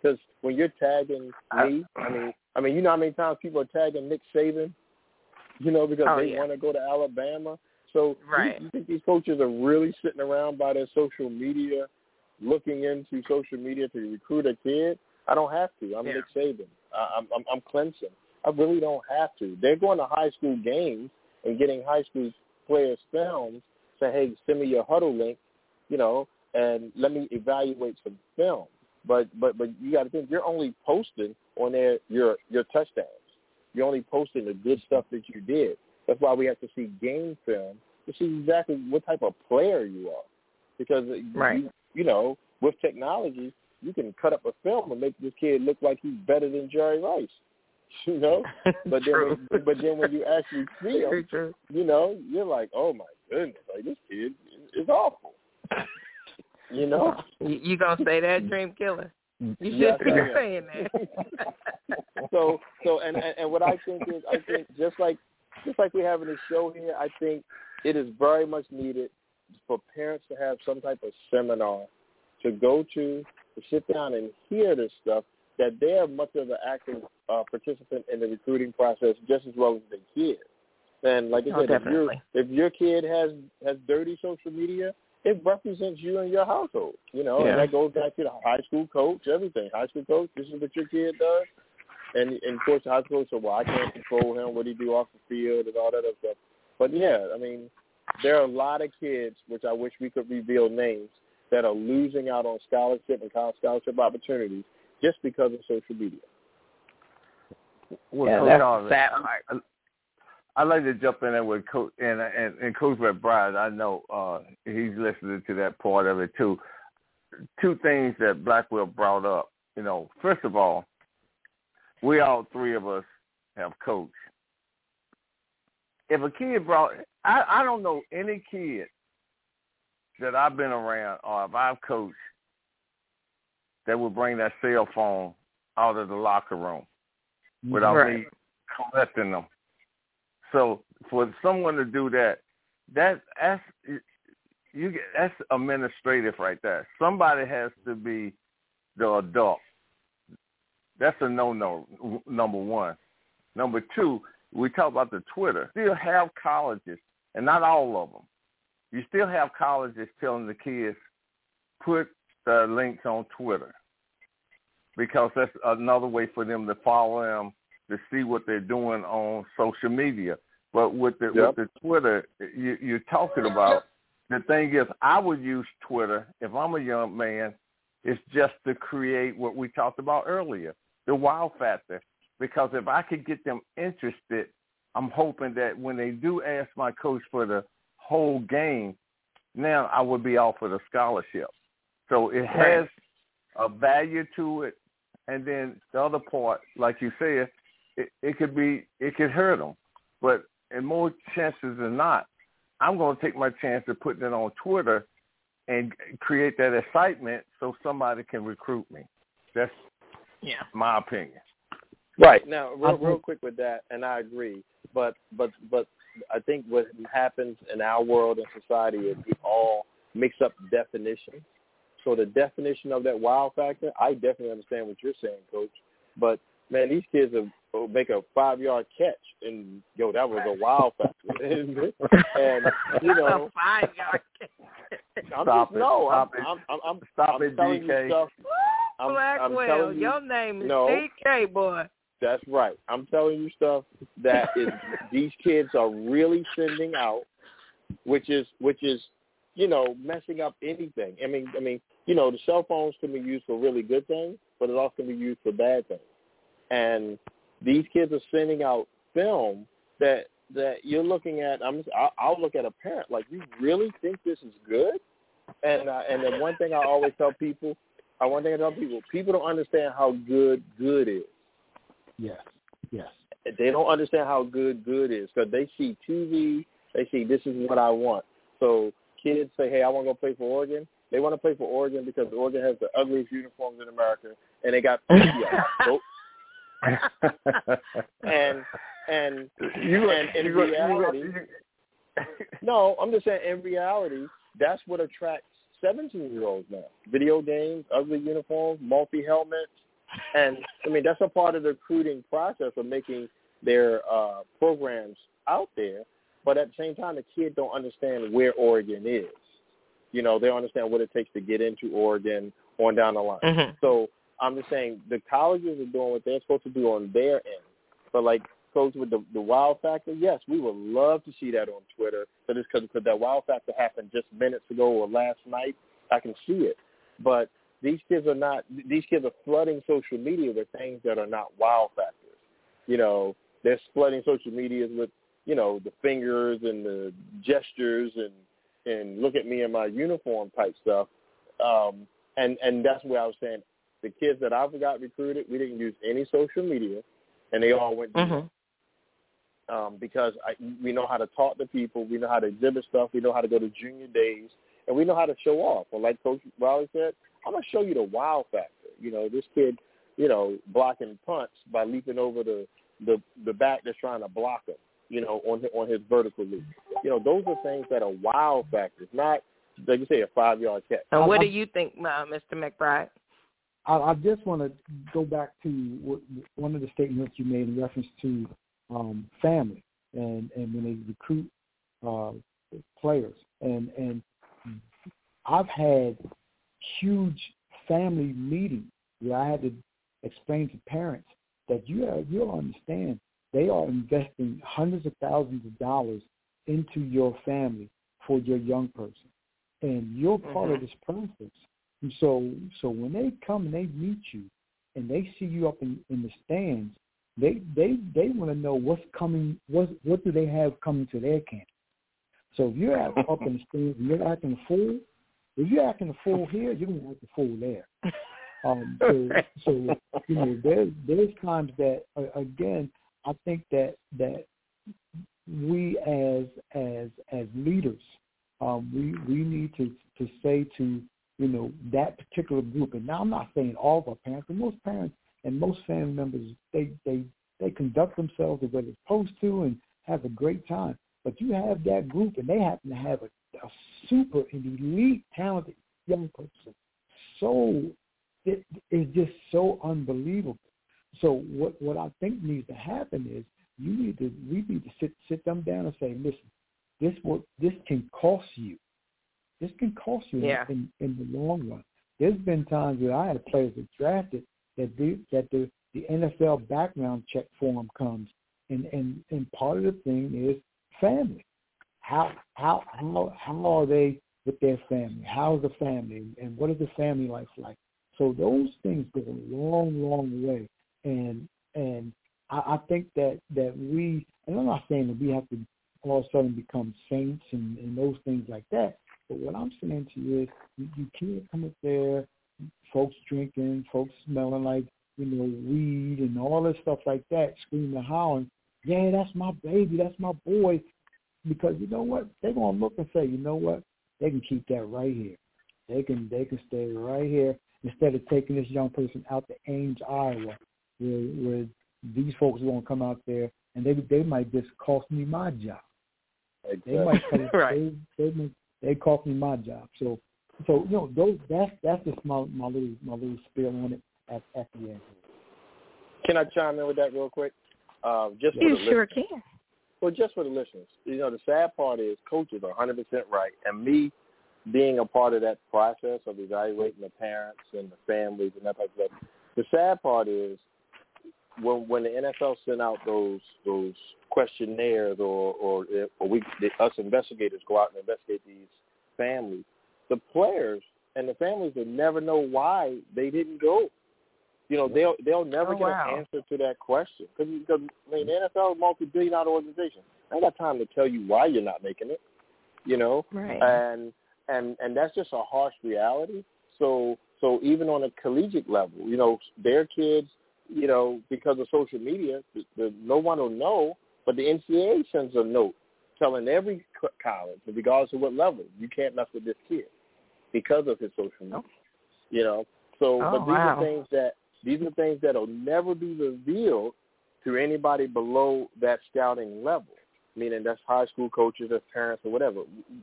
Because when you're tagging me, I mean, I mean, you know how many times people are tagging Nick Saban, you know, because Oh, they yeah. want to go to Alabama. So you- Right. you, think these coaches are really sitting around by their social media, looking into social media to recruit a kid? I don't have to. I'm Yeah. Nick Saban. I, I'm, I'm I'm Clemson. I really don't have to. They're going to high school games and getting high school players' films. Say, hey, send me your Hudl link, you know, and let me evaluate some film. But but but you got to think you're only posting on there your your touchdowns. You're only posting the good stuff that you did. That's why we have to see game film to see exactly what type of player you are. Because Right. you, you know, with technology, you can cut up a film and make this kid look like he's better than Jerry Rice. You know, but then but then when you actually see him, you know, you're like, oh my goodness, like this kid is is awful. You know, You, you gonna say that, Dream Killer? You should Yes, be I saying that. so so and, and and what I think is I think just like just like we're having a show here, I think it is very much needed for parents to have some type of seminar to go to to sit down and hear this stuff that they're much of an active uh, participant in the recruiting process just as well as the kids. And like I Oh, said, if your if your kid has has dirty social media, it represents you and your household. You know, Yeah. and that goes back to the high school coach, everything. High school coach, this is what your kid does. And and of course the high school coach said, Well, I can't control him, what he do off the field and all that other stuff. But yeah, I mean, there are a lot of kids, which I wish we could reveal names, that are losing out on scholarship and college scholarship opportunities just because of social media. Well, yeah, Coach that's Harvey, the sad part. I'd like to jump in there with Coach and and, and Coach McBride. I know uh, he's listening to that part of it too. Two things that Blackwell brought up. You know, first of all, we all three of us have coached. If a kid brought, I I don't know any kid that I've been around or if I've coached that would bring that cell phone out of the locker room without Right. me collecting them. So for someone to do that, that that's you get that's administrative right there. Somebody has to be the adult. That's a no no. Number one. Number two, we talk about the Twitter. Still have colleges, and not all of them. You still have colleges telling the kids put the links on Twitter because that's another way for them to follow them to see what they're doing on social media. But with the Yep. with the Twitter you, you're talking about, the thing is, I would use Twitter if I'm a young man. It's just to create what we talked about earlier, the wow factor. Because if I could get them interested, I'm hoping that when they do ask my coach for the whole game, now I would be offered a scholarship. So it has a value to it, and then the other part, like you said, it, it could be it could hurt them. But in more chances than not, I'm going to take my chance of putting it on Twitter and create that excitement so somebody can recruit me. That's Yeah. my opinion. Right now, real, real quick with that, and I agree. But but but I think what happens in our world and society is we all mix up definitions. So the definition of that wow factor, I definitely understand what you're saying, Coach. But man, these kids have, will make a five yard catch, and yo, that was a wild factor. and you know, five yard. I'm Stop just it. no, Stop I'm, it. I'm, I'm, I'm, Stop I'm it, telling DK. you stuff. I'm, I'm Blackwell, you, your name is No. DK boy. That's right. I'm telling you stuff that is these kids are really sending out, which is which is, you know, messing up anything. I mean, I mean, you know, the cell phones can be used for really good things, but it also can be used for bad things. And these kids are sending out film that that you're looking at. I'm I'll, I'll look at a parent like, you really think this is good? And uh, and the one thing I always tell people, I one thing I tell people, people don't understand how good good is Yes, yes. they don't understand how good good is because they see TV, they see this is what I want. So kids say, hey, I want to go play for Oregon. They want to play for Oregon because Oregon has the ugliest uniforms in America, and they got so, and and you, and in you, you, reality- you, no, I'm just saying in reality, that's what attracts 17 year olds now. Video games, ugly uniforms, multi helmets, and I mean that's a part of the recruiting process of making their uh, programs out there. But at the same time, the kids don't understand where Oregon is. You know, they don't understand what it takes to get into Oregon on down the line. Mhm. So I'm just saying the colleges are doing what they're supposed to do on their end. But like coach with the the wow factor, yes, we would love to see that on Twitter. But it's because that wow factor happened just minutes ago or last night. I can see it. But these kids are not. These kids are flooding social media with things that are not wow factors. You know, they're flooding social medias with you know the fingers and the gestures and and look at me in my uniform type stuff. Um, and and that's where I was saying the kids that I've got recruited, we didn't use any social media, and they all went Mhm. um, because I, we know how to talk to people, we know how to exhibit stuff, we know how to go to junior days, and we know how to show off. And like Coach Riley said, I'm gonna show you the wow factor. You know, this kid, you know, blocking punts by leaping over the the the back that's trying to block him. You know, on on his vertical leap. You know, those are things that are wow factors, not like you say a five yard catch. And what I- do you think, uh, Mr. McBride? I, I just want to go back to what, one of the statements you made in reference to um, family and, and when they recruit uh, players. And, and I've had huge family meetings where I had to explain to parents that you have, you'll understand they are investing hundreds of thousands of dollars into your family for your young person. And you're part of this process. And so, so when they come and they meet you, and they see you up in, in the stands, they they they want to know what's coming. What what do they have coming to their camp? So if you're out, up in the stands and you're acting a fool, if you're acting a fool here, you're gonna act a fool there. Um, so, so you know, there's there's times that uh, again, I think that that we as as as leaders, um, we we need to to say to you know that particular group. And now I'm not saying all of our parents, but most parents and most family members they they they conduct themselves the way they're supposed to and have a great time. But you have that group, and they happen to have a, a super and elite, talented young person. So it is just so unbelievable. So what what I think needs to happen is you need to we need to sit sit them down and say, listen, this will this can cost you. This can cost you Yeah. in, in the long run. There's been times where I had players that drafted that the that the the NFL background check form comes and and and part of the thing is family. How how how how are they with their family? How's the family, and what is the family life like? So those things go a long, long way, and and I, I think that that we, and I'm not saying that we have to all of a sudden become saints and, and those things like that. But what I'm saying to you is, you, you can't come up there, folks drinking, folks smelling like you know weed and all this stuff like that, screaming and howling. Yeah, that's my baby, that's my boy. Because you know what? They're gonna look and say, you know what? They can keep that right here. They can they can stay right here instead of taking this young person out to Ames, Iowa, where where these folks are gonna come out there and they they might just cost me my job. Exactly. They might come, right. they, they they cost me my job. So so you know those that's that's just my my little my little spiel on it at at the end. Can I chime in with that real quick? Uh, just for You the sure listeners. can. Well, just for the listeners, you know, the sad part is coaches are 100% right, and me being a part of that process of evaluating the parents and the families and that type of stuff. The sad part is when when the NFL sent out those those questionnaires or or or we the, us investigators go out and investigate these families, the players and the families will never know why they didn't go. You know, they'll they'll never Oh, get wow. an answer to that question because because I mean the NFL is a multi-billion dollar organization. I ain't got time to tell you why you're not making it. You know, Right. and and and that's just a harsh reality. So so even on a collegiate level, you know, their kids, you know, because of social media, the, the, no one will know, but the NCAA sends a note telling every co- college, regardless of what level, you can't mess with this kid because of his social media. You know, so Oh, but these wow. are things that these are things that'll never be revealed to anybody below that scouting level meaning that's high school coaches, that's parents or whatever.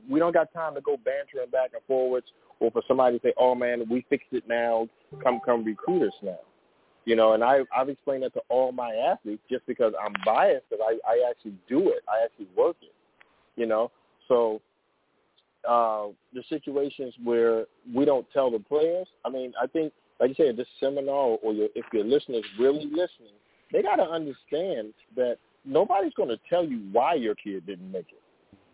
We don't got time to go bantering back and forwards or for somebody to say, oh, man, we fixed it now, come come recruit us now. You know, and I, I've explained that to all my athletes just because I'm biased because I, I actually do it. I actually work it, you know. So uh, the situations where we don't tell the players, I mean, I think, like you said, this seminar or your, if your listeners really listening, they got to understand that nobody's going to tell you why your kid didn't make it.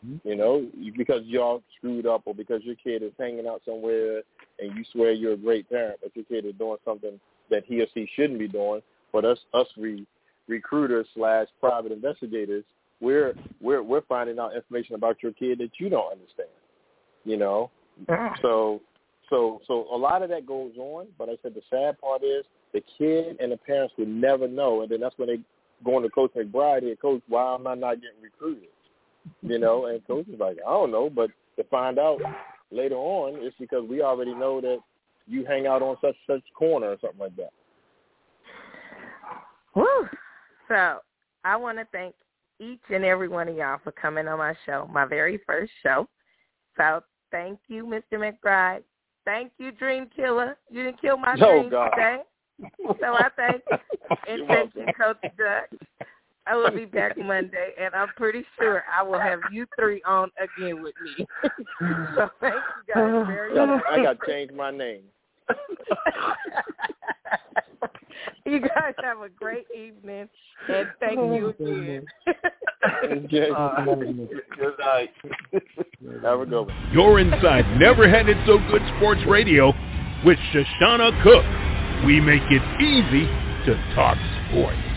Mhm. You know, because y'all screwed up or because your kid is hanging out somewhere and you swear you're a great parent, but your kid is doing something that he or she shouldn't be doing. But us, us re, recruiters slash private investigators, we're we're we're finding out information about your kid that you don't understand. You know, Mm. so so so a lot of that goes on, but I said the sad part is the kid and the parents would never know, and then that's when they go into Coach McBride here, Coach, why am I not getting recruited? You know, and Coach is like, I don't know, but to find out later on, it's because we already know that you hang out on such such corner or something like that. Woo. So I want to thank each and every one of y'all for coming on my show, my very first show. So thank you, Mr. McBride. Thank you, Dream Killer. You didn't kill my Oh, dreams God. today. So I thank you. And thank you, Coach Duck. I will be back Monday, and I'm pretty sure I will have you three on again with me. so thank you guys very much. I got to change my name. You guys have a great evening, and thank oh, you again. Okay. Uh, good night. Have a good one. You're inside Never Had It So Good Sports Radio with Shoshana Cook. We make it easy to talk sports.